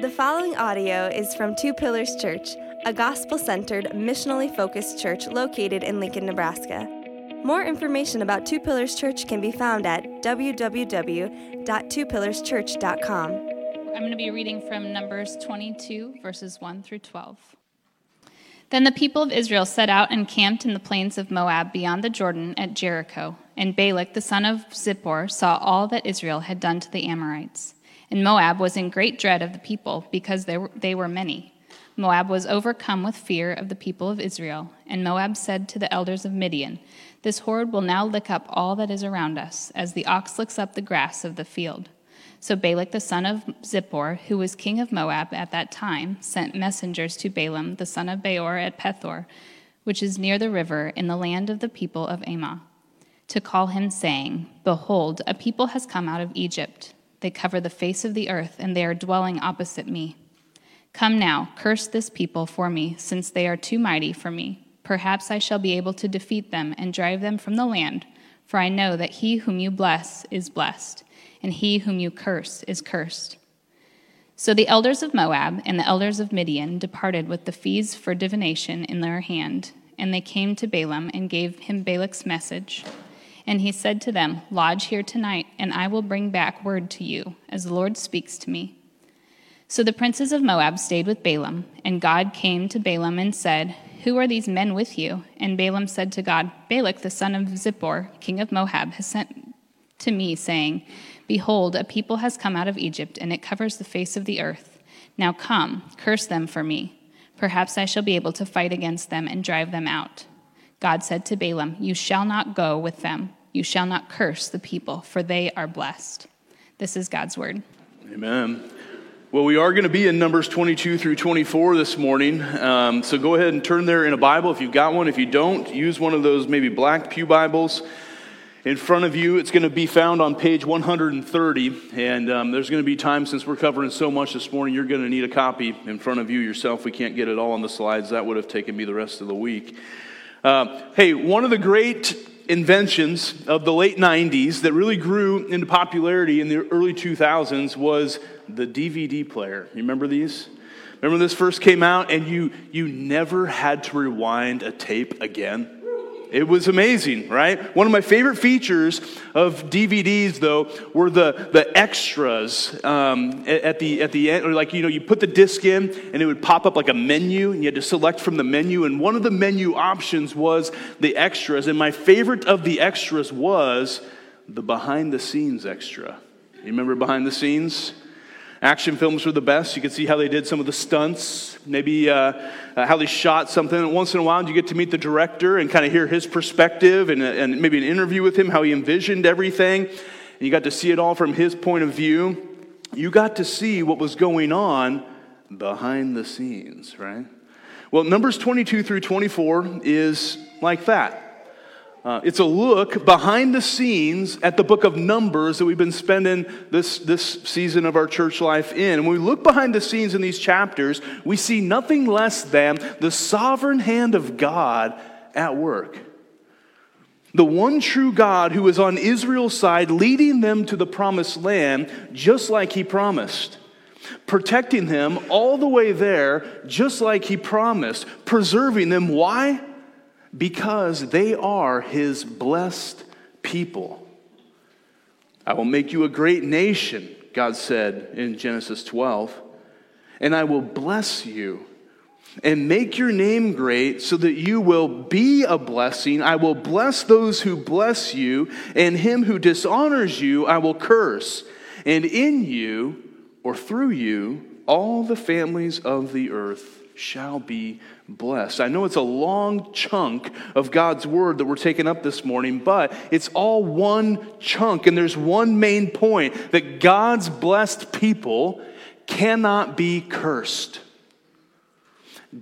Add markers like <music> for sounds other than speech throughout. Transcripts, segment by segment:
The following audio is from Two Pillars Church, a gospel centered, missionally focused church located in Lincoln, Nebraska. More information about Two Pillars Church can be found at www.twopillarschurch.com. I'm going to be reading from Numbers 22, verses 1 through 12. Then the people of Israel set out and camped in the plains of Moab beyond the Jordan at Jericho. And Balak the son of Zippor saw all that Israel had done to the Amorites. And Moab was in great dread of the people, because they were, many. Moab was overcome with fear of the people of Israel. And Moab said to the elders of Midian, This horde will now lick up all that is around us, as the ox licks up the grass of the field. So Balak the son of Zippor, who was king of Moab at that time, sent messengers to Balaam the son of Beor at Pethor, which is near the river in the land of the people of Amaw, to call him, saying, Behold, a people has come out of Egypt they cover the face of the earth, and they are dwelling opposite me. Come now, curse this people for me, since they are too mighty for me. Perhaps I shall be able to defeat them and drive them from the land, for I know that he whom you bless is blessed, and he whom you curse is cursed. So the elders of Moab and the elders of Midian departed with the fees for divination in their hand, and they came to Balaam and gave him Balak's message. And he said to them, Lodge here tonight, and I will bring back word to you, as the Lord speaks to me. So the princes of Moab stayed with Balaam, and God came to Balaam and said, Who are these men with you? And Balaam said to God, Balak the son of Zippor, king of Moab, has sent to me, saying, Behold, a people has come out of Egypt, and it covers the face of the earth. Now come, curse them for me. Perhaps I shall be able to fight against them and drive them out. God said to Balaam, You shall not go with them you shall not curse the people, for they are blessed. This is God's word. Amen. Well, we are going to be in Numbers 22 through 24 this morning. Um, so go ahead and turn there in a Bible if you've got one. If you don't, use one of those maybe black Pew Bibles in front of you. It's going to be found on page 130. And um, there's going to be time, since we're covering so much this morning, you're going to need a copy in front of you yourself. We can't get it all on the slides. That would have taken me the rest of the week. Uh, hey, one of the great inventions of the late 90s that really grew into popularity in the early 2000s was the DVD player. You remember these? Remember this first came out and you, you never had to rewind a tape again? It was amazing, right? One of my favorite features of DVDs, though, were the, the extras um, at, the, at the end. Or like, you know, you put the disc in and it would pop up like a menu and you had to select from the menu. And one of the menu options was the extras. And my favorite of the extras was the behind the scenes extra. You remember behind the scenes? Action films were the best. You could see how they did some of the stunts, maybe uh, uh, how they shot something. And once in a while, you get to meet the director and kind of hear his perspective and, and maybe an interview with him, how he envisioned everything. And you got to see it all from his point of view. You got to see what was going on behind the scenes, right? Well, Numbers 22 through 24 is like that. Uh, it's a look behind the scenes at the book of Numbers that we've been spending this, this season of our church life in. When we look behind the scenes in these chapters, we see nothing less than the sovereign hand of God at work. The one true God who is on Israel's side, leading them to the promised land just like he promised protecting them all the way there, just like he promised, preserving them. Why? Because they are his blessed people. I will make you a great nation, God said in Genesis 12, and I will bless you and make your name great so that you will be a blessing. I will bless those who bless you, and him who dishonors you I will curse. And in you, or through you, all the families of the earth shall be blessed. I know it's a long chunk of God's word that we're taking up this morning, but it's all one chunk, and there's one main point that God's blessed people cannot be cursed.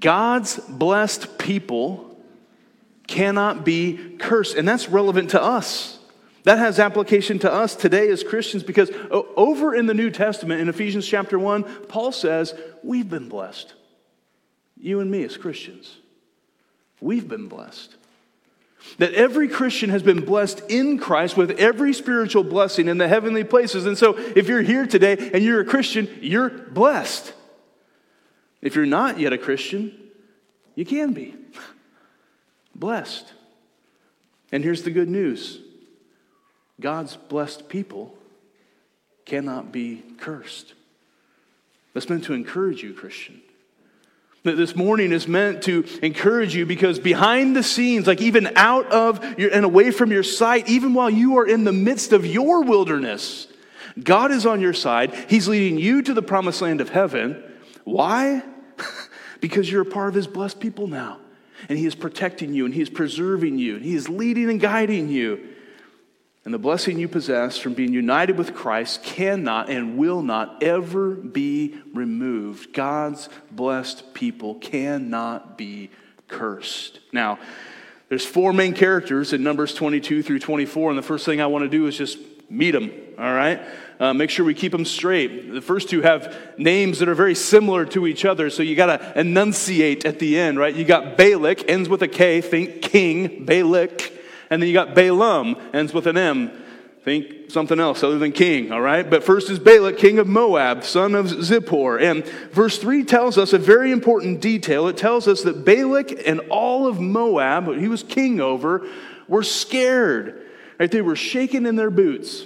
God's blessed people cannot be cursed, and that's relevant to us. That has application to us today as Christians because over in the New Testament, in Ephesians chapter 1, Paul says, We've been blessed. You and me as Christians. We've been blessed. That every Christian has been blessed in Christ with every spiritual blessing in the heavenly places. And so, if you're here today and you're a Christian, you're blessed. If you're not yet a Christian, you can be. <laughs> Blessed. And here's the good news God's blessed people cannot be cursed. That's meant to encourage you, Christian. That this morning is meant to encourage you because behind the scenes, like even out of your, and away from your sight, even while you are in the midst of your wilderness, God is on your side. He's leading you to the promised land of heaven. Why? <laughs> because you're a part of His blessed people now. And He is protecting you and He is preserving you and He is leading and guiding you. And the blessing you possess from being united with Christ cannot and will not ever be removed. God's blessed people cannot be cursed. Now, there's four main characters in Numbers 22 through 24, and the first thing I want to do is just meet them, all right? Uh, make sure we keep them straight. The first two have names that are very similar to each other, so you got to enunciate at the end, right? You got Balak, ends with a K, think king, Balak. And then you got Balaam, ends with an M. Think something else other than king, all right? But first is Balak, king of Moab, son of Zippor. And verse 3 tells us a very important detail. It tells us that Balak and all of Moab, he was king over, were scared. Right? They were shaken in their boots.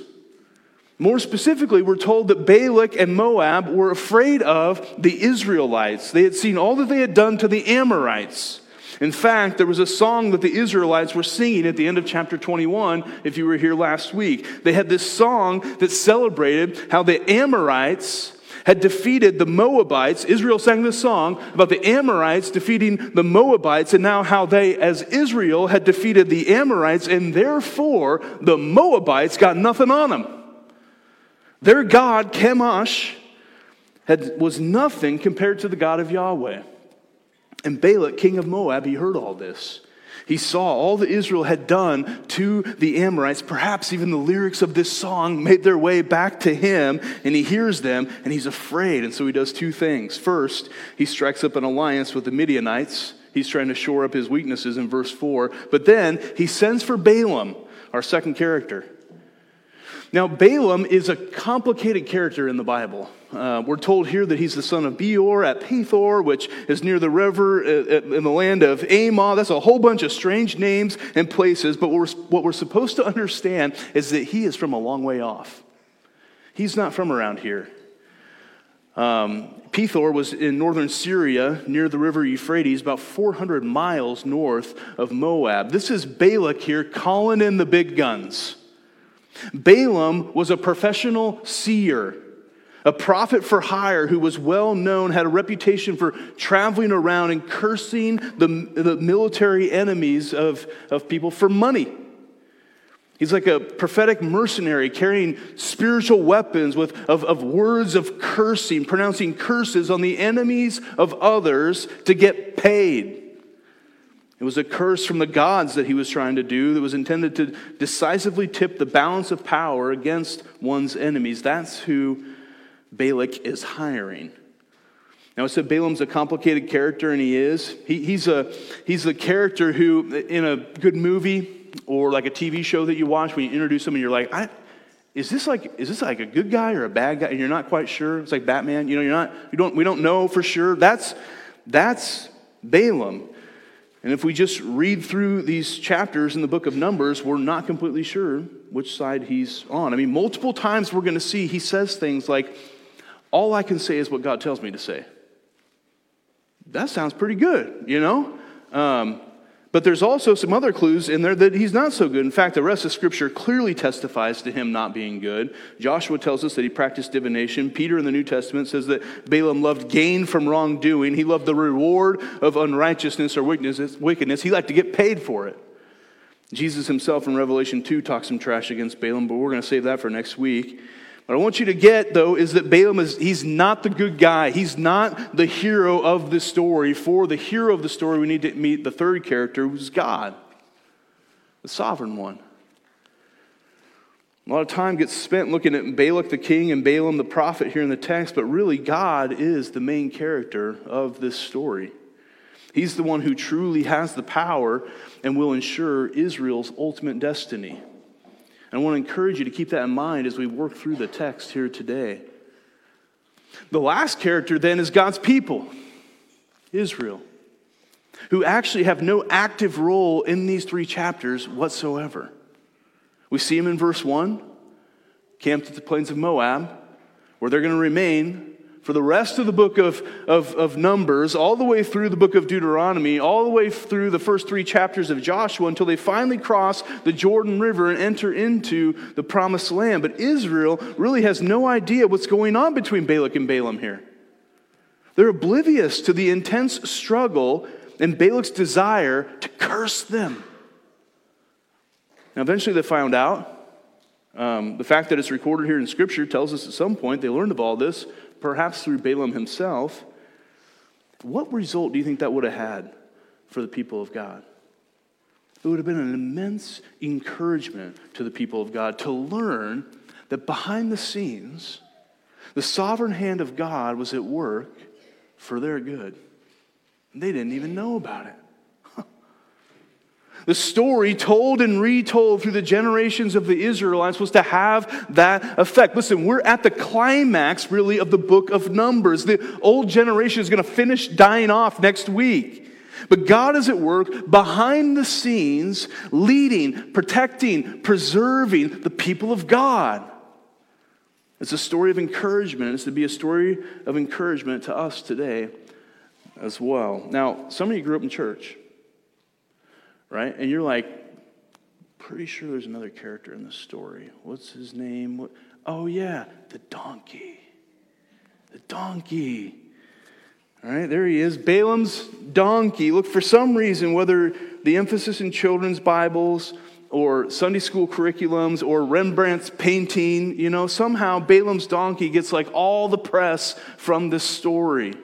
More specifically, we're told that Balak and Moab were afraid of the Israelites. They had seen all that they had done to the Amorites. In fact, there was a song that the Israelites were singing at the end of chapter 21, if you were here last week. They had this song that celebrated how the Amorites had defeated the Moabites. Israel sang this song about the Amorites defeating the Moabites, and now how they, as Israel, had defeated the Amorites, and therefore the Moabites got nothing on them. Their God, Chemosh, had, was nothing compared to the God of Yahweh. And Balak, king of Moab, he heard all this. He saw all that Israel had done to the Amorites. Perhaps even the lyrics of this song made their way back to him, and he hears them, and he's afraid. And so he does two things. First, he strikes up an alliance with the Midianites. He's trying to shore up his weaknesses in verse 4. But then he sends for Balaam, our second character. Now, Balaam is a complicated character in the Bible. Uh, we're told here that he's the son of Beor at Pethor, which is near the river uh, uh, in the land of Ammon. That's a whole bunch of strange names and places, but what we're, what we're supposed to understand is that he is from a long way off. He's not from around here. Um, Pethor was in northern Syria near the river Euphrates, about 400 miles north of Moab. This is Balak here calling in the big guns. Balaam was a professional seer, a prophet for hire who was well known, had a reputation for traveling around and cursing the, the military enemies of, of people for money. He's like a prophetic mercenary carrying spiritual weapons with, of, of words of cursing, pronouncing curses on the enemies of others to get paid. It was a curse from the gods that he was trying to do that was intended to decisively tip the balance of power against one's enemies. That's who Balak is hiring. Now, I said Balaam's a complicated character, and he is. He, he's, a, he's the character who, in a good movie or like a TV show that you watch, when you introduce him and you're like, is this like is this like a good guy or a bad guy and you're not quite sure it's like batman you know you're not you don't we don't know for sure that's that's balaam and if we just read through these chapters in the book of Numbers, we're not completely sure which side he's on. I mean, multiple times we're going to see he says things like, All I can say is what God tells me to say. That sounds pretty good, you know? Um, but there's also some other clues in there that he's not so good. In fact, the rest of Scripture clearly testifies to him not being good. Joshua tells us that he practiced divination. Peter in the New Testament says that Balaam loved gain from wrongdoing. He loved the reward of unrighteousness or wickedness. He liked to get paid for it. Jesus himself in Revelation 2 talks some trash against Balaam, but we're going to save that for next week. What I want you to get, though, is that Balaam is, he's not the good guy. He's not the hero of the story. For the hero of the story, we need to meet the third character, who's God, the sovereign one. A lot of time gets spent looking at Balak the king and Balaam the prophet here in the text, but really, God is the main character of this story. He's the one who truly has the power and will ensure Israel's ultimate destiny. And I want to encourage you to keep that in mind as we work through the text here today. The last character then is God's people. Israel, who actually have no active role in these three chapters whatsoever. We see them in verse 1, camped at the plains of Moab, where they're going to remain for the rest of the book of, of, of, Numbers, all the way through the book of Deuteronomy, all the way through the first three chapters of Joshua until they finally cross the Jordan River and enter into the promised land. But Israel really has no idea what's going on between Balak and Balaam here. They're oblivious to the intense struggle and Balak's desire to curse them. Now, eventually they found out. Um, the fact that it's recorded here in Scripture tells us at some point they learned of all this perhaps through Balaam himself, what result do you think that would have had for the people of God? It would have been an immense encouragement to the people of God to learn that behind the scenes, the sovereign hand of God was at work for their good. They didn't even know about it. The story told and retold through the generations of the Israelites was to have that effect. Listen, we're at the climax, really, of the book of Numbers. The old generation is going to finish dying off next week. But God is at work behind the scenes, leading, protecting, preserving the people of God. It's a story of encouragement. It's to be a story of encouragement to us today as well. Now, some of you grew up in church right? And you're like, pretty sure there's another character in the story. What's his name? What? Oh, yeah, the donkey. The donkey. All right, there he is. Balaam's donkey. Look, for some reason, whether the emphasis in children's Bibles or Sunday school curriculums or Rembrandt's painting, you know, somehow Balaam's donkey gets like all the press from this story.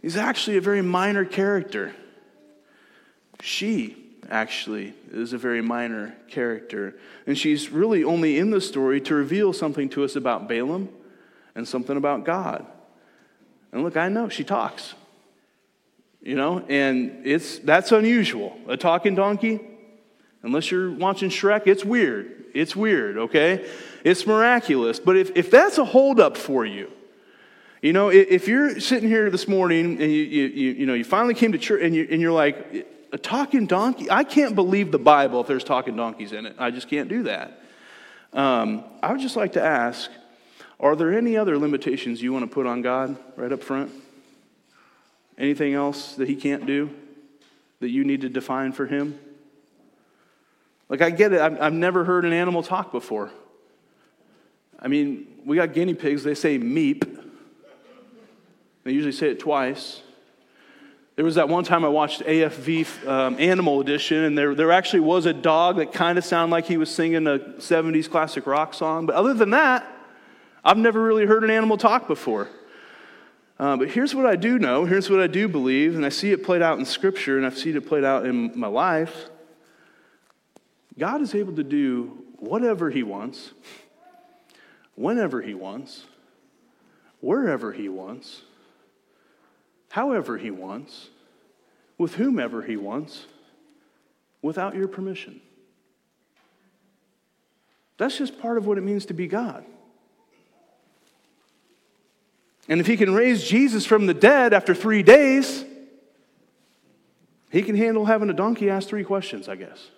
He's actually a very minor character. She actually is a very minor character. And she's really only in the story to reveal something to us about Balaam and something about God. And look, I know she talks. You know, and it's that's unusual. A talking donkey, unless you're watching Shrek, it's weird. It's weird, okay? It's miraculous. But if, if that's a holdup for you, you know, if you're sitting here this morning and you, you, you, know, you finally came to church and, you, and you're like, a talking donkey? I can't believe the Bible if there's talking donkeys in it. I just can't do that. Um, I would just like to ask are there any other limitations you want to put on God right up front? Anything else that He can't do that you need to define for Him? Like, I get it. I've, I've never heard an animal talk before. I mean, we got guinea pigs, they say meep. They usually say it twice. There was that one time I watched AFV um, Animal Edition, and there, there actually was a dog that kind of sounded like he was singing a 70s classic rock song. But other than that, I've never really heard an animal talk before. Uh, but here's what I do know, here's what I do believe, and I see it played out in Scripture, and I've seen it played out in my life. God is able to do whatever He wants, whenever He wants, wherever He wants however he wants, with whomever he wants, without your permission. That's just part of what it means to be God. And if he can raise Jesus from the dead after three days, he can handle having a donkey ask three questions, I guess.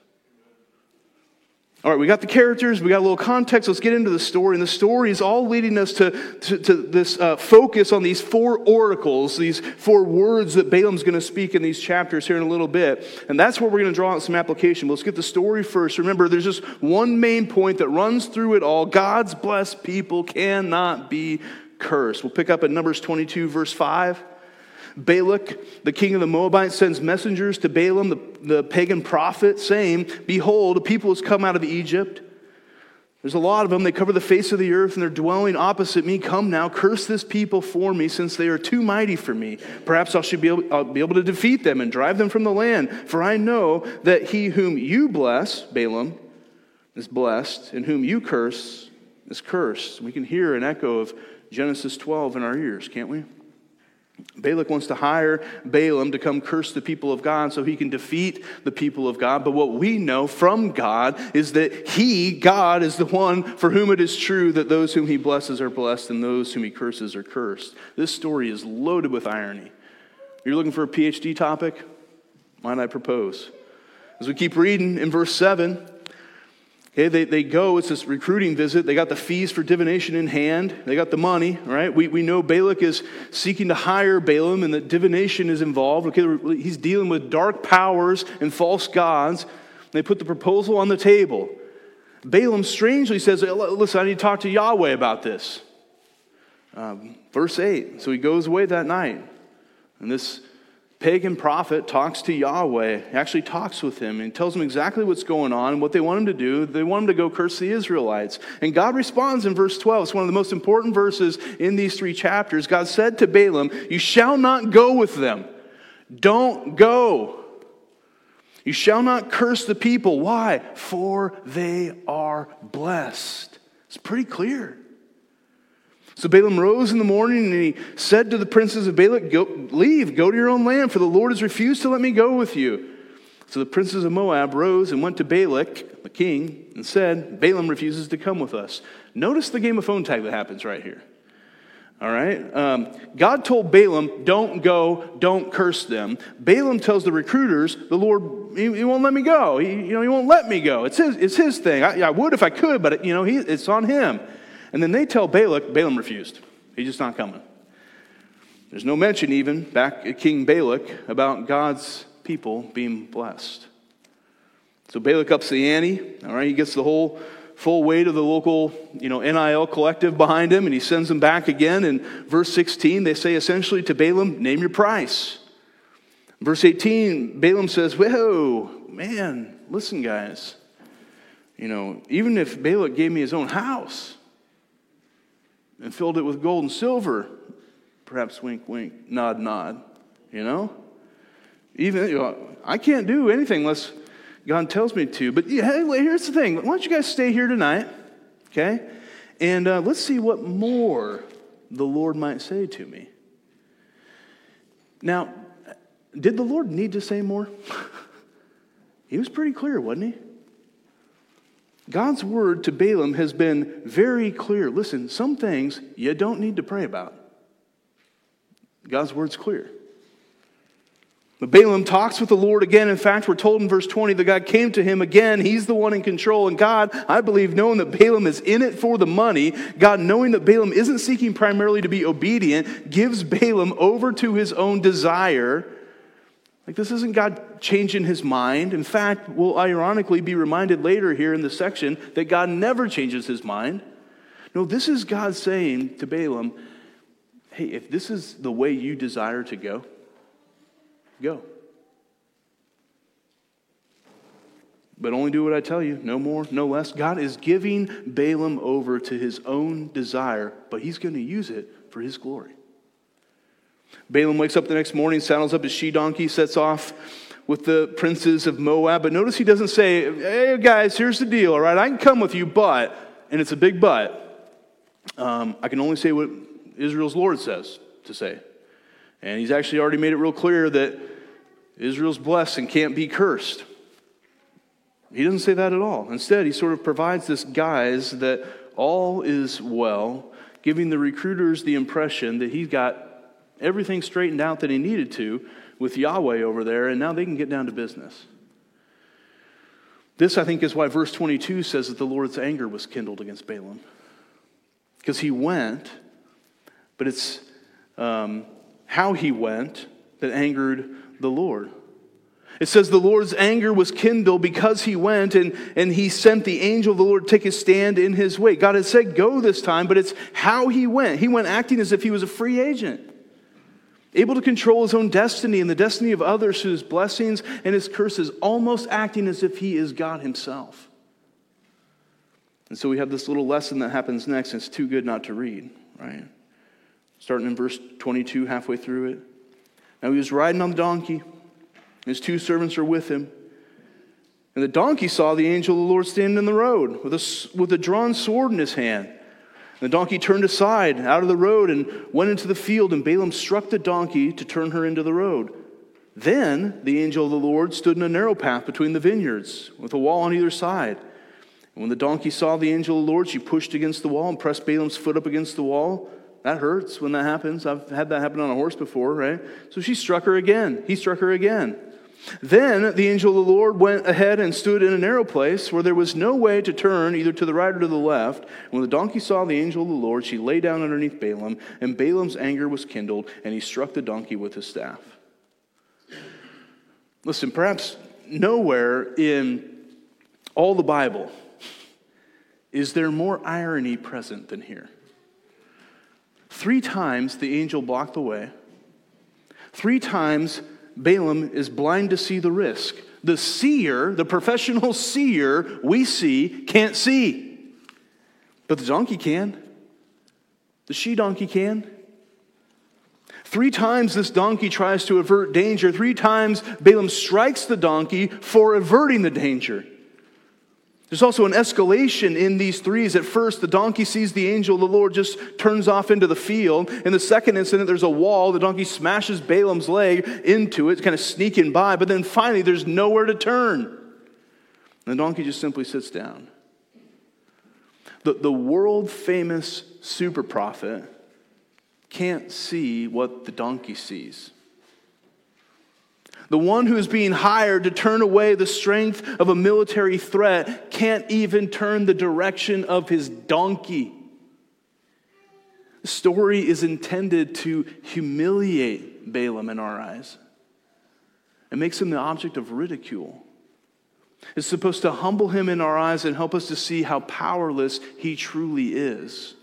All right, we got the characters, we got a little context. Let's get into the story. And the story is all leading us to, to, to this uh, focus on these four oracles, these four words that Balaam's going to speak in these chapters here in a little bit. And that's where we're going to draw out some application. But let's get the story first. Remember, there's just one main point that runs through it all God's blessed people cannot be cursed. We'll pick up at Numbers 22, verse 5. Balak, the king of the Moabites, sends messengers to Balaam, the, the pagan prophet, saying, Behold, a people has come out of Egypt. There's a lot of them. They cover the face of the earth and they're dwelling opposite me. Come now, curse this people for me, since they are too mighty for me. Perhaps I should be able, I'll be able to defeat them and drive them from the land. For I know that he whom you bless, Balaam, is blessed, and whom you curse is cursed. We can hear an echo of Genesis 12 in our ears, can't we? Balak wants to hire Balaam to come curse the people of God so he can defeat the people of God. But what we know from God is that he, God, is the one for whom it is true that those whom he blesses are blessed and those whom he curses are cursed. This story is loaded with irony. You're looking for a PhD topic? Might I propose? As we keep reading in verse 7, okay, they, they go, it's this recruiting visit. They got the fees for divination in hand, they got the money, right? We, we know Balak is seeking to hire Balaam and that divination is involved. Okay, he's dealing with dark powers and false gods. They put the proposal on the table. Balaam strangely says, Listen, I need to talk to Yahweh about this. Um, verse 8. So he goes away that night. And this pagan prophet talks to Yahweh, actually talks with him, and tells him exactly what's going on and what they want him to do. They want him to go curse the Israelites. And God responds in verse 12. It's one of the most important verses in these three chapters. God said to Balaam, You shall not go with them. Don't go. You shall not curse the people. Why? For they are blessed. It's pretty clear. So Balaam rose in the morning and he said to the princes of Balak, go, Leave, go to your own land, for the Lord has refused to let me go with you. So the princes of Moab rose and went to Balak, the king, and said, Balaam refuses to come with us. Notice the game of phone tag that happens right here. All right? Um, God told Balaam, don't go, don't curse them. Balaam tells the recruiters, the Lord, he, he won't let me go. He, you know, he won't let me go. It's his, it's his thing. I, I would if I could, but, you know, he, it's on him. And then they tell Balak, Balaam refused. He's just not coming. There's no mention even back at King Balak about God's people being blessed. So Balak ups the ante. All right, he gets the whole full weight of the local, you know, NIL collective behind him, and he sends them back again. In verse 16, they say essentially to Balaam, name your price. Verse 18, Balaam says, Whoa, man, listen, guys. You know, even if Balak gave me his own house and filled it with gold and silver, perhaps wink, wink, nod, nod, you know? Even, you know, I can't do anything unless God tells me to. But yeah, here's the thing. Why don't you guys stay here tonight, okay? And uh, let's see what more the Lord might say to me. Now, did the Lord need to say more? <laughs> he was pretty clear, wasn't he? God's word to Balaam has been very clear. Listen, some things you don't need to pray about. God's word's clear. But Balaam talks with the Lord again. In fact, we're told in verse 20 that God came to him again. He's the one in control. And God, I believe, knowing that Balaam is in it for the money, God, knowing that Balaam isn't seeking primarily to be obedient, gives Balaam over to his own desire. Like, this isn't God changing his mind. In fact, we'll ironically be reminded later here in the section that God never changes his mind. No, this is God saying to Balaam, hey, if this is the way you desire to go, Go. But only do what I tell you, no more, no less. God is giving Balaam over to his own desire, but he's going to use it for his glory. Balaam wakes up the next morning, saddles up his she donkey, sets off with the princes of Moab. But notice he doesn't say, hey, guys, here's the deal, all right? I can come with you, but, and it's a big but, um, I can only say what Israel's Lord says to say. And he's actually already made it real clear that Israel's blessed and can't be cursed. He doesn't say that at all. Instead, he sort of provides this guise that all is well, giving the recruiters the impression that he's got everything straightened out that he needed to with Yahweh over there, and now they can get down to business. This, I think, is why verse 22 says that the Lord's anger was kindled against Balaam. Because he went, but it's um, how he went that angered the Lord. It says the Lord's anger was kindled because he went and, and he sent the angel of the Lord to take his stand in his way. God had said go this time, but it's how he went. He went acting as if he was a free agent, able to control his own destiny and the destiny of others through his blessings and his curses, almost acting as if he is God himself. And so we have this little lesson that happens next, and it's too good not to read, right? starting in verse 22, halfway through it. Now he was riding on the donkey. His two servants are with him. And the donkey saw the angel of the Lord standing in the road with a, with a drawn sword in his hand. The donkey turned aside out of the road and went into the field, and Balaam struck the donkey to turn her into the road. Then the angel of the Lord stood in a narrow path between the vineyards, with a wall on either side. And when the donkey saw the angel of the Lord, she pushed against the wall and pressed Balaam's foot up against the wall That hurts when that happens. I've had that happen on a horse before, right? So she struck her again. He struck her again. Then the angel of the Lord went ahead and stood in a narrow place where there was no way to turn either to the right or to the left. When the donkey saw the angel of the Lord, she lay down underneath Balaam, and Balaam's anger was kindled, and he struck the donkey with his staff. Listen, perhaps nowhere in all the Bible is there more irony present than here. Three times the angel blocked the way. Three times Balaam is blind to see the risk. The seer, the professional <laughs> seer we see, can't see. But the donkey can. The she donkey can. Three times this donkey tries to avert danger. Three times Balaam strikes the donkey for averting the danger. There's also an escalation in these threes. At first, the donkey sees the angel the Lord just turns off into the field. In the second incident, there's a wall. The donkey smashes Balaam's leg into it, kind of sneaking by. But then finally, there's nowhere to turn. And the donkey just simply sits down. The, the world famous super prophet can't see what the donkey sees. The one who is being hired to turn away the strength of a military threat can't even turn the direction of his donkey. The story is intended to humiliate Balaam in our eyes. It makes him the object of ridicule. It's supposed to humble him in our eyes and help us to see how powerless he truly is.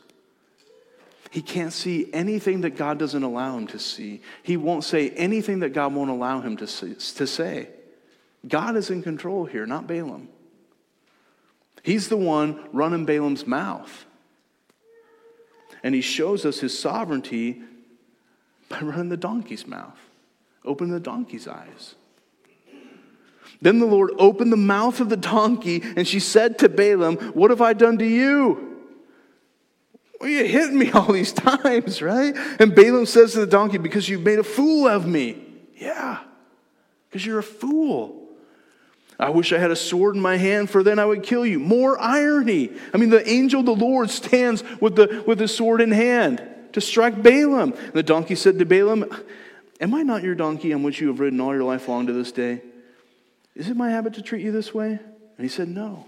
He can't see anything that God doesn't allow him to see. He won't say anything that God won't allow him to, to say. God is in control here, not Balaam. He's the one running Balaam's mouth. And he shows us his sovereignty by running the donkey's mouth, opening the donkey's eyes. Then the Lord opened the mouth of the donkey, and she said to Balaam, What have I done to you? Well, you hit me <laughs> all these times, right? And Balaam says to the donkey, Because you've made a fool of me. Yeah, because you're a fool. I wish I had a sword in my hand, for then I would kill you. More irony. I mean, the angel of the Lord stands with the, with the sword in hand to strike Balaam. And the donkey said to Balaam, Am I not your donkey on which you have ridden all your life long to this day? Is it my habit to treat you this way? And he said, No.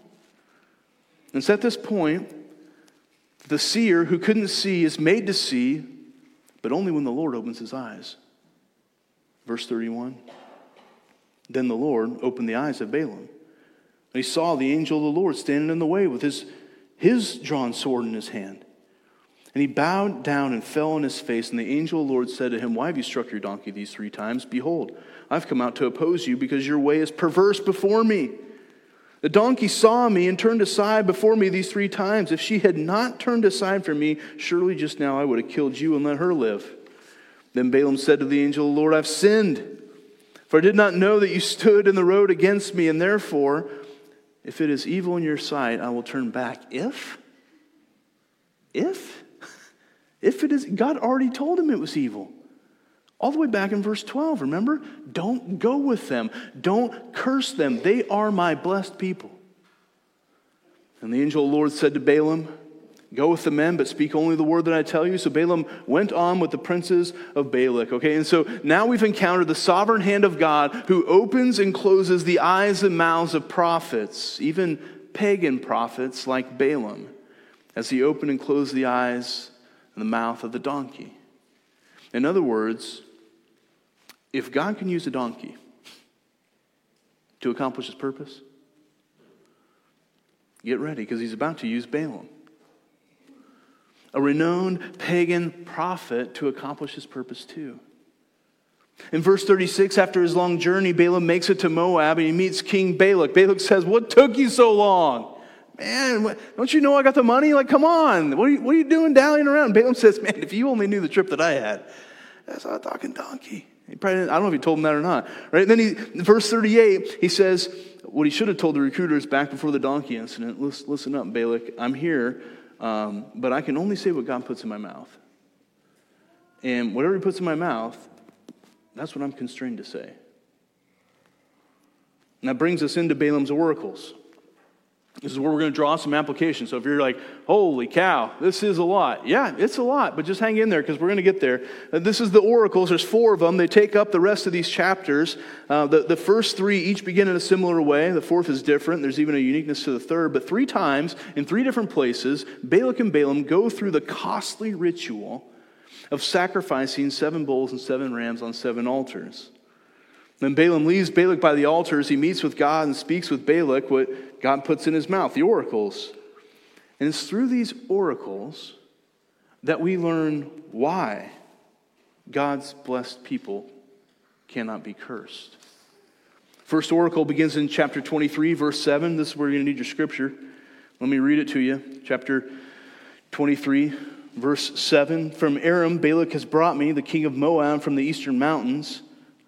And it's at this point the seer who couldn't see is made to see, but only when the Lord opens his eyes. Verse 31. Then the Lord opened the eyes of Balaam. And he saw the angel of the Lord standing in the way with his, his drawn sword in his hand. And he bowed down and fell on his face. And the angel of the Lord said to him, Why have you struck your donkey these three times? Behold, I've come out to oppose you because your way is perverse before me. The donkey saw me and turned aside before me these three times. If she had not turned aside from me, surely just now I would have killed you and let her live. Then Balaam said to the angel, Lord, I've sinned, for I did not know that you stood in the road against me, and therefore, if it is evil in your sight, I will turn back. If? If? <laughs> If it is, God already told him it was evil. All the way back in verse 12, remember? Don't go with them. Don't curse them. They are my blessed people. And the angel of the Lord said to Balaam, Go with the men, but speak only the word that I tell you. So Balaam went on with the princes of Balak. Okay, and so now we've encountered the sovereign hand of God who opens and closes the eyes and mouths of prophets, even pagan prophets like Balaam, as he opened and closed the eyes and the mouth of the donkey. In other words, if God can use a donkey to accomplish his purpose, get ready because he's about to use Balaam, a renowned pagan prophet, to accomplish his purpose too. In verse 36, after his long journey, Balaam makes it to Moab and he meets King Balak. Balak says, What took you so long? Man, don't you know I got the money? Like, come on. What are you, what are you doing dallying around? Balaam says, Man, if you only knew the trip that I had, that's a talking donkey. He probably I don't know if he told him that or not. Right? And then he, verse 38, he says, what he should have told the recruiters back before the donkey incident listen, listen up, Balak, I'm here, um, but I can only say what God puts in my mouth. And whatever he puts in my mouth, that's what I'm constrained to say. And that brings us into Balaam's oracles. This is where we're going to draw some application. So if you're like, holy cow, this is a lot. Yeah, it's a lot, but just hang in there because we're going to get there. Uh, this is the oracles. There's four of them. They take up the rest of these chapters. Uh, the, the first three each begin in a similar way. The fourth is different. There's even a uniqueness to the third. But three times in three different places, Balak and Balaam go through the costly ritual of sacrificing seven bulls and seven rams on seven altars. Then Balaam leaves Balak by the altars. He meets with God and speaks with Balak what God puts in his mouth, the oracles. And it's through these oracles that we learn why God's blessed people cannot be cursed. First oracle begins in chapter 23, verse 7. This is where you're going to need your scripture. Let me read it to you. Chapter 23, verse 7. From Aram, Balak has brought me, the king of Moab, from the eastern mountains.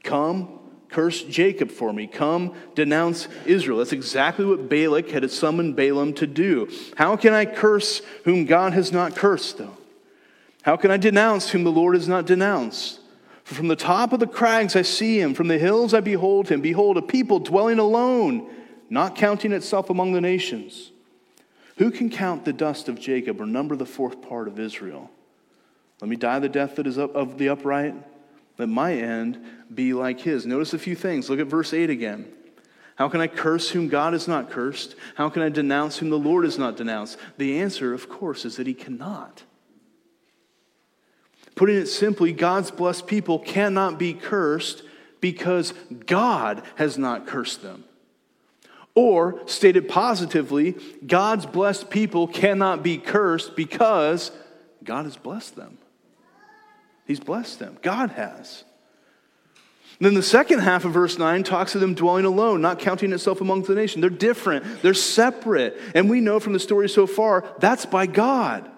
Come, Curse Jacob for me. Come denounce Israel. That's exactly what Balak had summoned Balaam to do. How can I curse whom God has not cursed, though? How can I denounce whom the Lord has not denounced? For from the top of the crags I see him, from the hills I behold him. Behold, a people dwelling alone, not counting itself among the nations. Who can count the dust of Jacob or number the fourth part of Israel? Let me die the death that is of the upright let my end be like his. Notice a few things. Look at verse 8 again. How can I curse whom God has not cursed? How can I denounce whom the Lord has not denounced? The answer, of course, is that he cannot. Putting it simply, God's blessed people cannot be cursed because God has not cursed them. Or, stated positively, God's blessed people cannot be cursed because God has blessed them. He's blessed them. God has. And then the second half of verse 9 talks of them dwelling alone, not counting itself among the nation. They're different, they're separate. And we know from the story so far that's by God.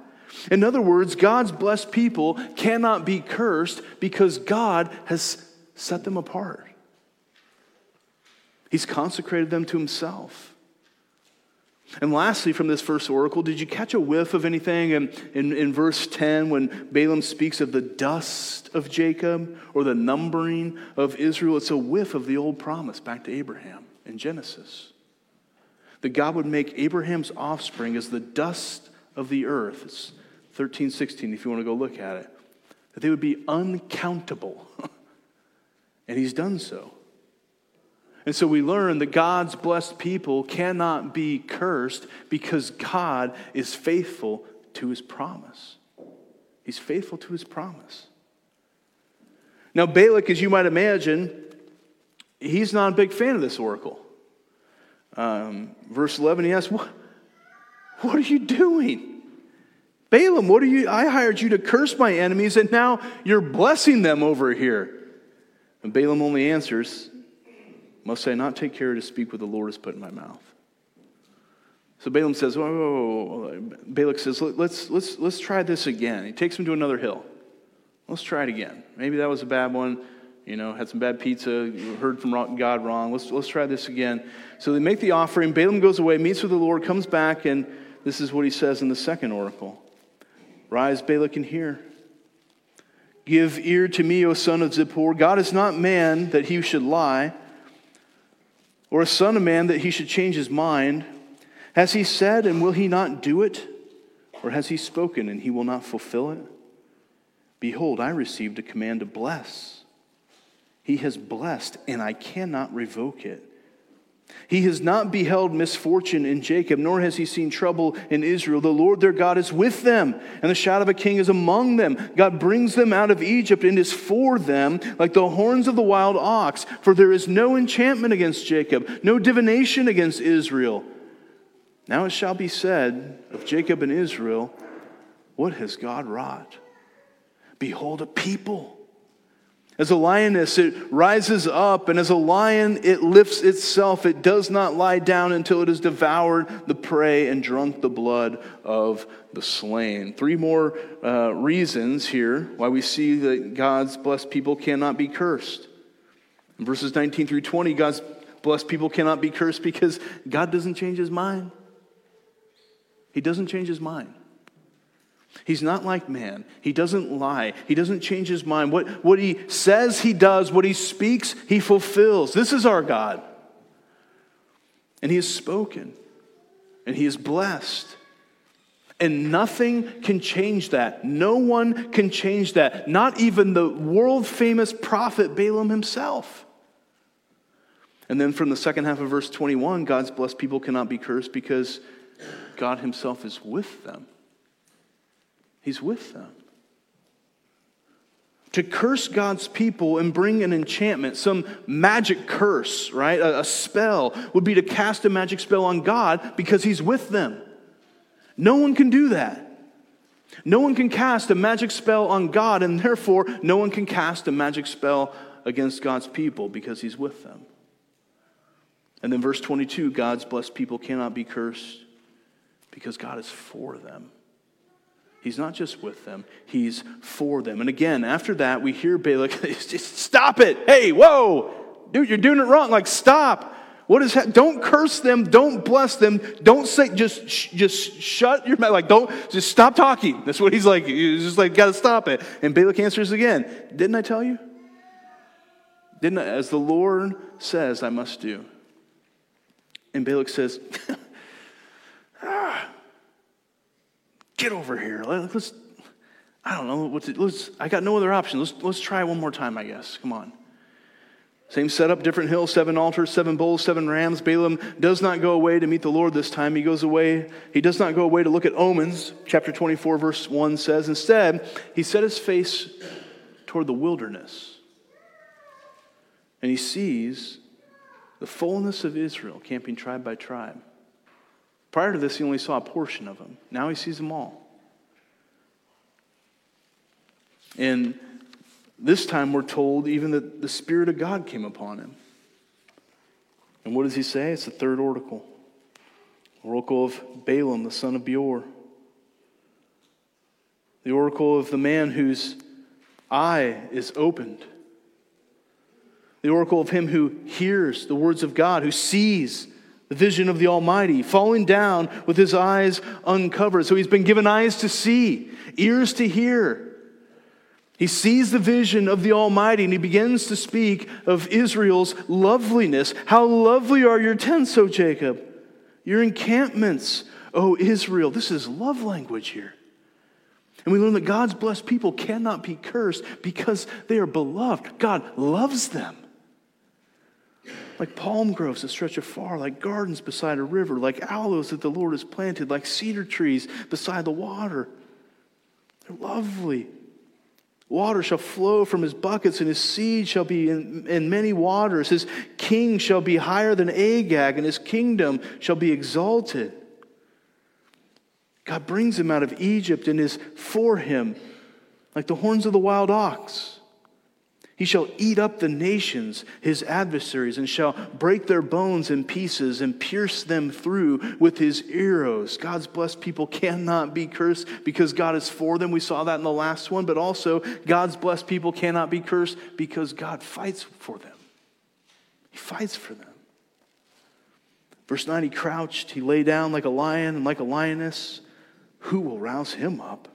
In other words, God's blessed people cannot be cursed because God has set them apart. He's consecrated them to Himself. And lastly, from this first oracle, did you catch a whiff of anything in, in, in, verse 10 when Balaam speaks of the dust of Jacob or the numbering of Israel? It's a whiff of the old promise back to Abraham in Genesis. That God would make Abraham's offspring as the dust of the earth. It's 13, 16, if you want to go look at it. That they would be uncountable. <laughs> and he's done so. And so we learn that God's blessed people cannot be cursed because God is faithful to his promise. He's faithful to his promise. Now, Balak, as you might imagine, he's not a big fan of this oracle. Um, verse 11, he asks, what, what are you doing? Balaam, what are you? I hired you to curse my enemies, and now you're blessing them over here. And Balaam only answers, must I not take care to speak what the Lord has put in my mouth? So Balaam says, whoa, whoa, whoa. Balak says, let's, let's, let's try this again. He takes him to another hill. Let's try it again. Maybe that was a bad one. You know, had some bad pizza, heard from God wrong. Let's, let's try this again. So they make the offering. Balaam goes away, meets with the Lord, comes back, and this is what he says in the second oracle Rise, Balak, and hear. Give ear to me, O son of Zippor. God is not man that he should lie or a son of man that he should change his mind? Has he said, and will he not do it? Or has he spoken, and he will not fulfill it? Behold, I received a command to bless. He has blessed, and I cannot revoke it. He has not beheld misfortune in Jacob, nor has he seen trouble in Israel. The Lord their God is with them, and the shadow of a king is among them. God brings them out of Egypt and is for them like the horns of the wild ox. For there is no enchantment against Jacob, no divination against Israel. Now it shall be said of Jacob and Israel, What has God wrought? Behold, a people as a lioness, it rises up, and as a lion, it lifts itself. It does not lie down until it has devoured the prey and drunk the blood of the slain. Three more uh, reasons here why we see that God's blessed people cannot be cursed. In verses 19 through 20, God's blessed people cannot be cursed because God doesn't change his mind. He doesn't change his mind. He's not like man. He doesn't lie. He doesn't change his mind. What, what he says he does, what he speaks, he fulfills. This is our God. And he has spoken. and he is blessed. And nothing can change that. No one can change that. Not even the world famous prophet Balaam himself. And then from the second half of verse 21, God's blessed people cannot be cursed because God himself is with them. He's with them. To curse God's people and bring an enchantment, some magic curse, right? A, a spell, would be to cast a magic spell on God because he's with them. No one can do that. No one can cast a magic spell on God, and therefore, no one can cast a magic spell against God's people because he's with them. And then, verse 22 God's blessed people cannot be cursed because God is for them. He's not just with them, he's for them. And again, after that, we hear Balak, <laughs> stop it. Hey, whoa, dude, you're doing it wrong. Like, stop. What is that? Don't curse them. Don't bless them. Don't say, just, just shut your mouth. Like, don't, just stop talking. That's what he's like. He's just like, got to stop it. And Balak answers again, Didn't I tell you? Didn't I? As the Lord says, I must do. And Balak says, <laughs> Get over here. Let's, I don't know. What's let's, I got no other option. Let's, let's try one more time, I guess. Come on. Same setup, different hill, seven altars, seven bulls, seven rams. Balaam does not go away to meet the Lord this time. He goes away, he does not go away to look at omens. Chapter 24, verse 1 says, Instead, he set his face toward the wilderness. And he sees the fullness of Israel camping tribe by tribe. Prior to this, he only saw a portion of them. Now he sees them all. And this time we're told even that the Spirit of God came upon him. And what does he say? It's the third oracle. Oracle of Balaam, the son of Beor. The oracle of the man whose eye is opened. The oracle of him who hears the words of God, who sees the vision of the Almighty, falling down with his eyes uncovered. So he's been given eyes to see, ears to hear. He sees the vision of the Almighty and he begins to speak of Israel's loveliness. How lovely are your tents, O Jacob, your encampments, O Israel. This is love language here. And we learn that God's blessed people cannot be cursed because they are beloved. God loves them. Like palm groves that stretch afar, like gardens beside a river, like aloes that the Lord has planted, like cedar trees beside the water. They're lovely. Water shall flow from his buckets, and his seed shall be in, in, many waters. His king shall be higher than Agag, and his kingdom shall be exalted. God brings him out of Egypt and is for him, like the horns of the wild ox. He shall eat up the nations, his adversaries, and shall break their bones in pieces and pierce them through with his arrows. God's blessed people cannot be cursed because God is for them. We saw that in the last one, but also God's blessed people cannot be cursed because God fights for them. He fights for them. Verse 9 He crouched, he lay down like a lion and like a lioness. Who will rouse him up?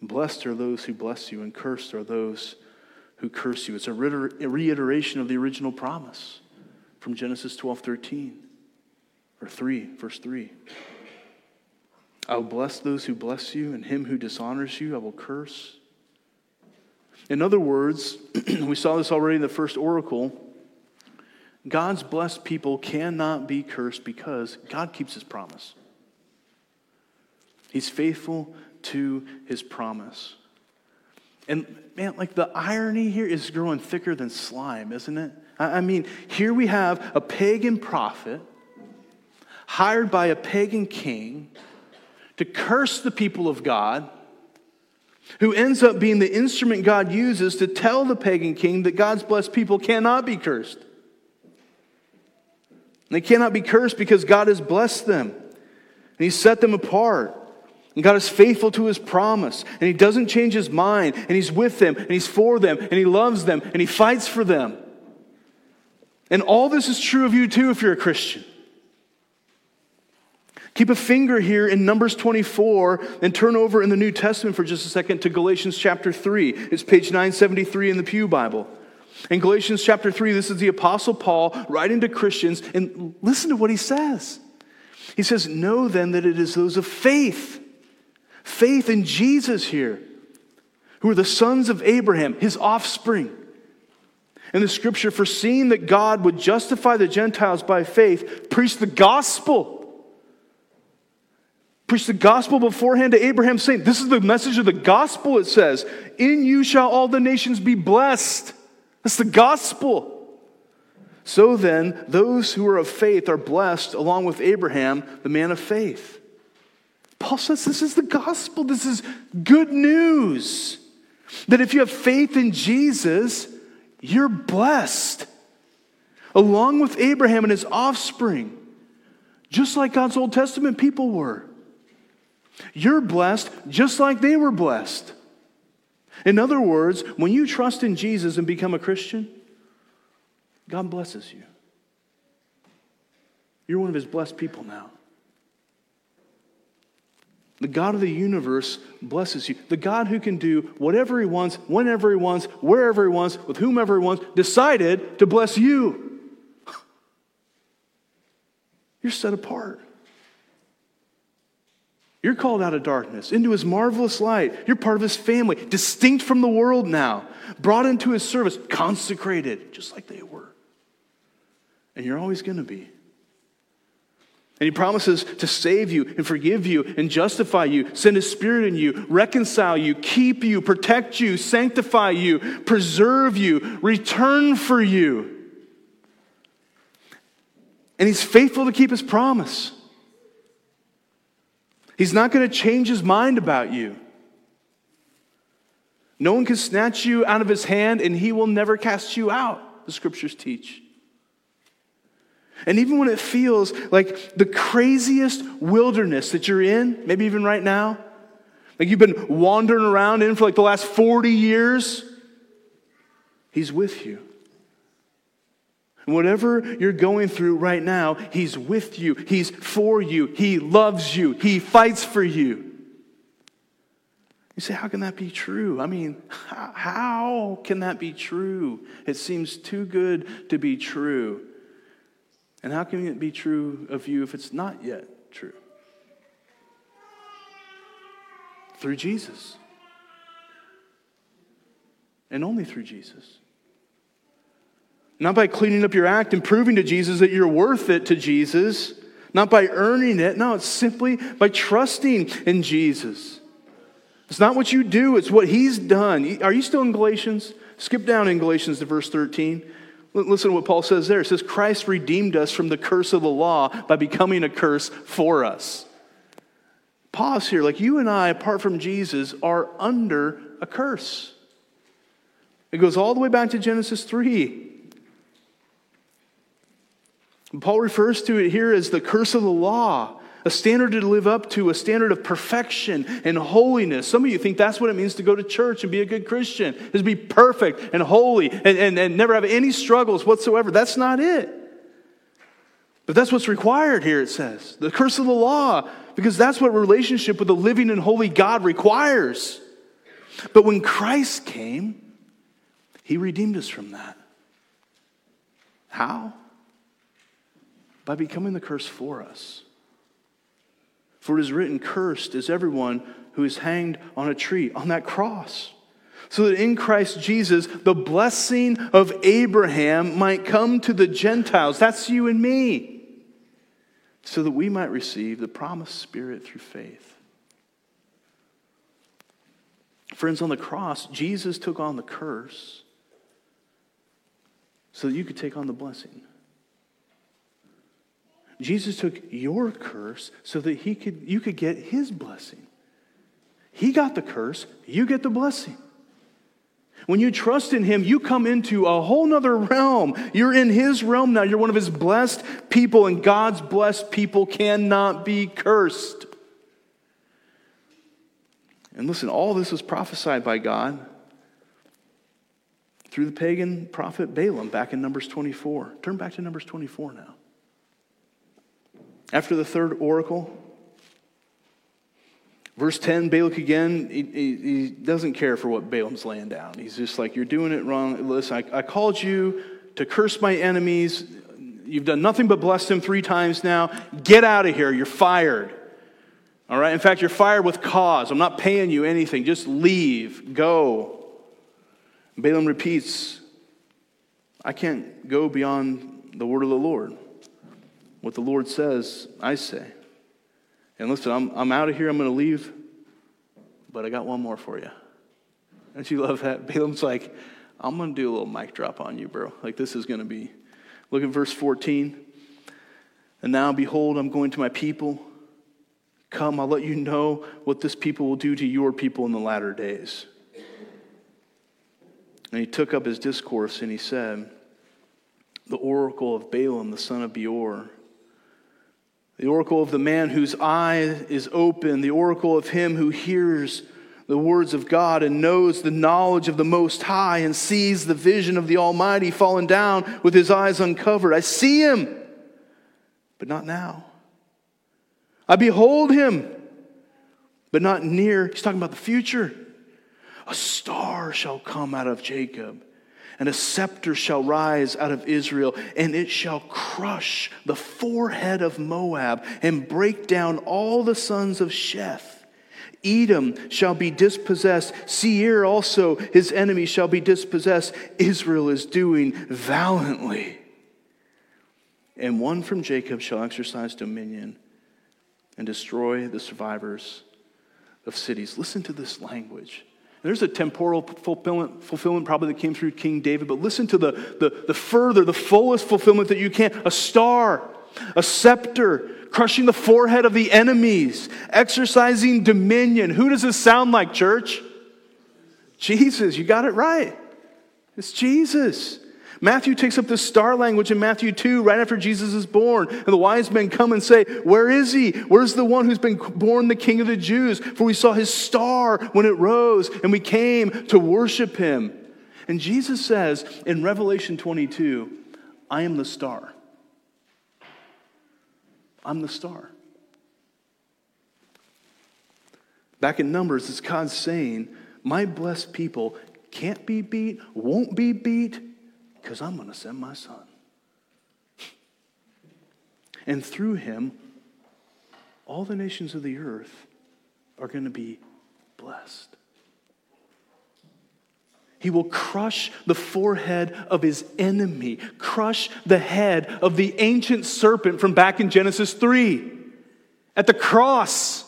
Blessed are those who bless you, and cursed are those who curse you. It's a reiteration of the original promise from Genesis 12 13, or 3, verse 3. I will bless those who bless you, and him who dishonors you, I will curse. In other words, <clears throat> we saw this already in the first oracle. God's blessed people cannot be cursed because God keeps his promise. He's faithful to his promise. And man, like the irony here is growing thicker than slime, isn't it? I mean, here we have a pagan prophet hired by a pagan king to curse the people of God, who ends up being the instrument God uses to tell the pagan king that God's blessed people cannot be cursed. They cannot be cursed because God has blessed them and He set them apart. And God is faithful to his promise. And he doesn't change his mind. And he's with them. And he's for them. And he loves them. And he fights for them. And all this is true of you too if you're a Christian. Keep a finger here in Numbers 24 and turn over in the New Testament for just a second to Galatians chapter 3. It's page 973 in the Pew Bible. In Galatians chapter 3, this is the Apostle Paul writing to Christians, and listen to what he says. He says, Know then that it is those of faith, faith in Jesus here, who are the sons of Abraham, his offspring. And the scripture, foreseeing that God would justify the Gentiles by faith, preached the gospel. Preached the gospel beforehand to Abraham, saying, This is the message of the gospel, it says, In you shall all the nations be blessed. That's the gospel. So then, those who are of faith are blessed along with Abraham, the man of faith. Paul says this is the gospel. This is good news. That if you have faith in Jesus, you're blessed. Along with Abraham and his offspring, just like God's Old Testament people were. You're blessed just like they were blessed. In other words, when you trust in Jesus and become a Christian, God blesses you. You're one of his blessed people now. The God of the universe blesses you. The God who can do whatever he wants, whenever he wants, wherever he wants, with whomever he wants, decided to bless you. <sighs> You're set apart. You're called out of darkness into his marvelous light. You're part of his family, distinct from the world now, brought into his service, consecrated, just like they were. And you're always going to be. And he promises to save you and forgive you and justify you, send his spirit in you, reconcile you, keep you, protect you, sanctify you, preserve you, return for you. And he's faithful to keep his promise. He's not going to change his mind about you. No one can snatch you out of his hand, and he will never cast you out, the scriptures teach. And even when it feels like the craziest wilderness that you're in, maybe even right now, like you've been wandering around in for like the last 40 years, He's with you. And whatever you're going through right now, He's with you. He's for you. He loves you. He fights for you. You say, how can that be true? I mean, <laughs> how can that be true? It seems too good to be true. And how can it be true of you if it's not yet true? Through Jesus. And only through Jesus. Not by cleaning up your act and proving to Jesus that you're worth it to Jesus, not by earning it. No, it's simply by trusting in Jesus. It's not what you do, it's what He's done. Are you still in Galatians? Skip down in Galatians to verse 13. Listen to what Paul says there. It says, Christ redeemed us from the curse of the law by becoming a curse for us. Pause here. Like you and I, apart from Jesus, are under a curse. It goes all the way back to Genesis 3. Paul refers to it here as the curse of the law a standard to live up to, a standard of perfection and holiness. Some of you think that's what it means to go to church and be a good Christian, is be perfect and holy and, and, and never have any struggles whatsoever. That's not it. But that's what's required here, it says. The curse of the law, because that's what relationship with the living and holy God requires. But when Christ came, he redeemed us from that. How? By becoming the curse for us. For it is written, Cursed is everyone who is hanged on a tree, on that cross. So that in Christ Jesus, the blessing of Abraham might come to the Gentiles. That's you and me. So that we might receive the promised Spirit through faith. Friends, on the cross, Jesus took on the curse so that you could take on the blessing. Jesus took your curse so that he could, you could get his blessing. He got the curse, you get the blessing. When you trust in him, you come into a whole nother realm. You're in his realm now. You're one of his blessed people, and God's blessed people cannot be cursed. And listen, all this was prophesied by God through the pagan prophet Balaam back in Numbers 24. Turn back to Numbers 24 now. After the third oracle, verse 10, Balak again, he, he, he, doesn't care for what Balaam's laying down. He's just like, You're doing it wrong. Listen, I, I called you to curse my enemies. You've done nothing but bless him three times now. Get out of here. You're fired. All right? In fact, you're fired with cause. I'm not paying you anything. Just leave. Go. Balaam repeats, I can't go beyond the word of the Lord. What the Lord says, I say. And listen, I'm, I'm out of here. I'm going to leave. But I got one more for you. Don't you love that? <laughs> Balaam's like, I'm going to do a little mic drop on you, bro. Like, this is going to be. Look at verse 14. And now, behold, I'm going to my people. Come, I'll let you know what this people will do to your people in the latter days. And he took up his discourse and he said, The oracle of Balaam, the son of Beor, the oracle of the man whose eye is open, the oracle of him who hears the words of God and knows the knowledge of the Most High and sees the vision of the Almighty fallen down with his eyes uncovered. I see him, but not now. I behold him, but not near. He's talking about the future. A star shall come out of Jacob, and a scepter shall rise out of Israel, and it shall crush the forehead of Moab and break down all the sons of Sheth. Edom shall be dispossessed. Seir also, his enemy, shall be dispossessed. Israel is doing valiantly. And one from Jacob shall exercise dominion and destroy the survivors of cities. Listen to this language. There's a temporal fulfillment, fulfillment probably that came through King David, but listen to the, the, the further, the fullest fulfillment that you can. A star, a scepter, crushing the forehead of the enemies, exercising dominion. Who does this sound like, church? Jesus, you got it right. It's Jesus. Matthew takes up the star language in Matthew 2 right after Jesus is born. And the wise men come and say, Where is he? Where's the one who's been born the king of the Jews? For we saw his star when it rose and we came to worship him. And Jesus says in Revelation 22, I am the star. I'm the star. Back in Numbers, it's God saying, My blessed people can't be beat, won't be beat, because I'm going to send my son. And through him, all the nations of the earth are going to be blessed. He will crush the forehead of his enemy, crush the head of the ancient serpent from back in Genesis 3 at the cross,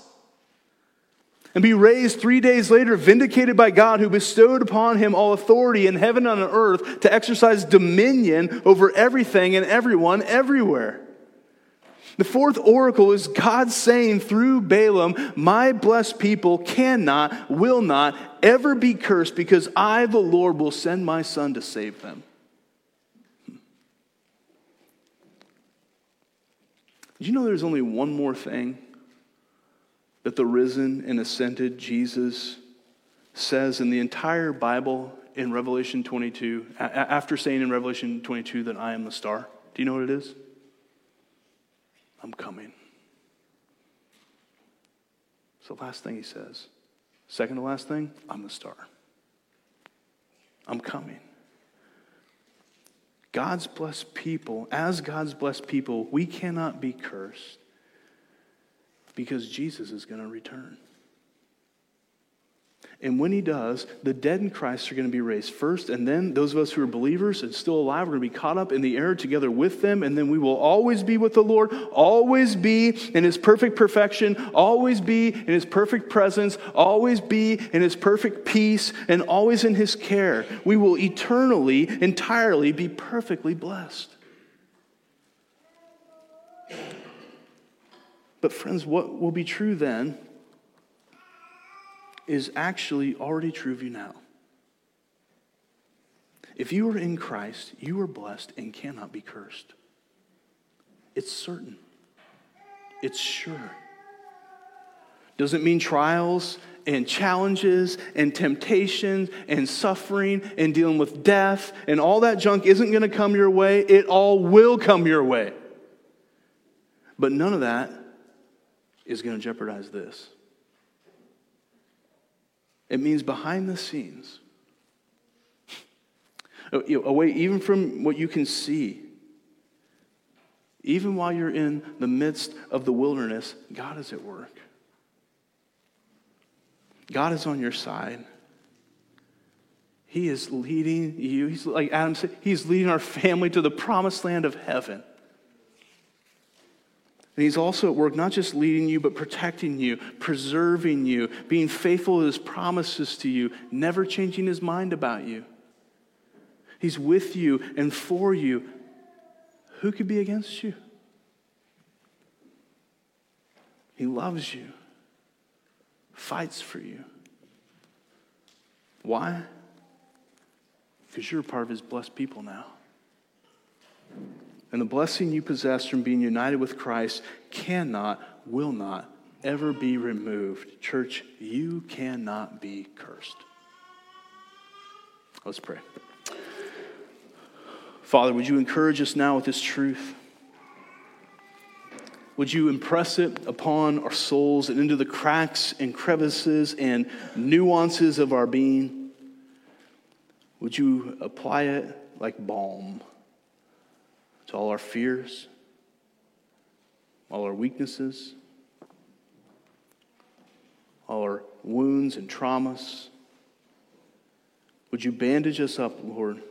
and be raised three days later, vindicated by God, who bestowed upon him all authority in heaven and on earth to exercise dominion over everything and everyone everywhere. The fourth oracle is God saying through Balaam, My blessed people cannot, will not ever be cursed because I, the Lord, will send my son to save them. Hmm. Did you know there's only one more thing that the risen and ascended Jesus says in the entire Bible in Revelation 22, after saying in Revelation 22 that I am the star? Do you know what it is? I'm coming. It's the last thing he says. Second to last thing, I'm the star. I'm coming. God's blessed people, as God's blessed people, we cannot be cursed because Jesus is going to return. And when he does, the dead in Christ are going to be raised first, and then those of us who are believers and still alive are going to be caught up in the air together with them, and then we will always be with the Lord, always be in his perfect perfection, always be in his perfect presence, always be in his perfect peace, and always in his care. We will eternally, entirely be perfectly blessed. But, friends, what will be true then? is actually already true of you now. If you are in Christ, you are blessed and cannot be cursed. It's certain, it's sure. Doesn't mean trials and challenges and temptations and suffering and dealing with death and all that junk isn't going to come your way. It all will come your way. But none of that is going to jeopardize this. It means behind the scenes, oh, away even from what you can see. Even while you're in the midst of the wilderness, God is at work. God is on your side. He is leading you. He's like Adam said, he's leading our family to the promised land of heaven. And he's also at work, not just leading you, but protecting you, preserving you, being faithful to his promises to you, never changing his mind about you. He's with you and for you. Who could be against you? He loves you, fights for you. Why? Because you're part of his blessed people now. And the blessing you possess from being united with Christ cannot, will not, ever be removed. Church, you cannot be cursed. Let's pray. Father, would you encourage us now with this truth? Would you impress it upon our souls and into the cracks and crevices and nuances of our being? Would you apply it like balm? To all our fears, all our weaknesses, all our wounds and traumas. Would you bandage us up, Lord,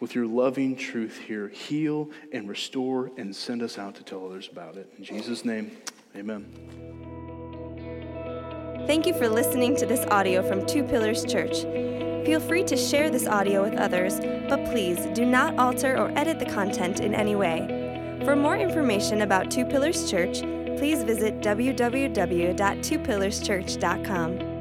with your loving truth here? Heal and restore and send us out to tell others about it. In Jesus' name, amen. Thank you for listening to this audio from Two Pillars Church. Feel free to share this audio with others, but please do not alter or edit the content in any way. For more information about Two Pillars Church, please visit www.twopillarschurch.com.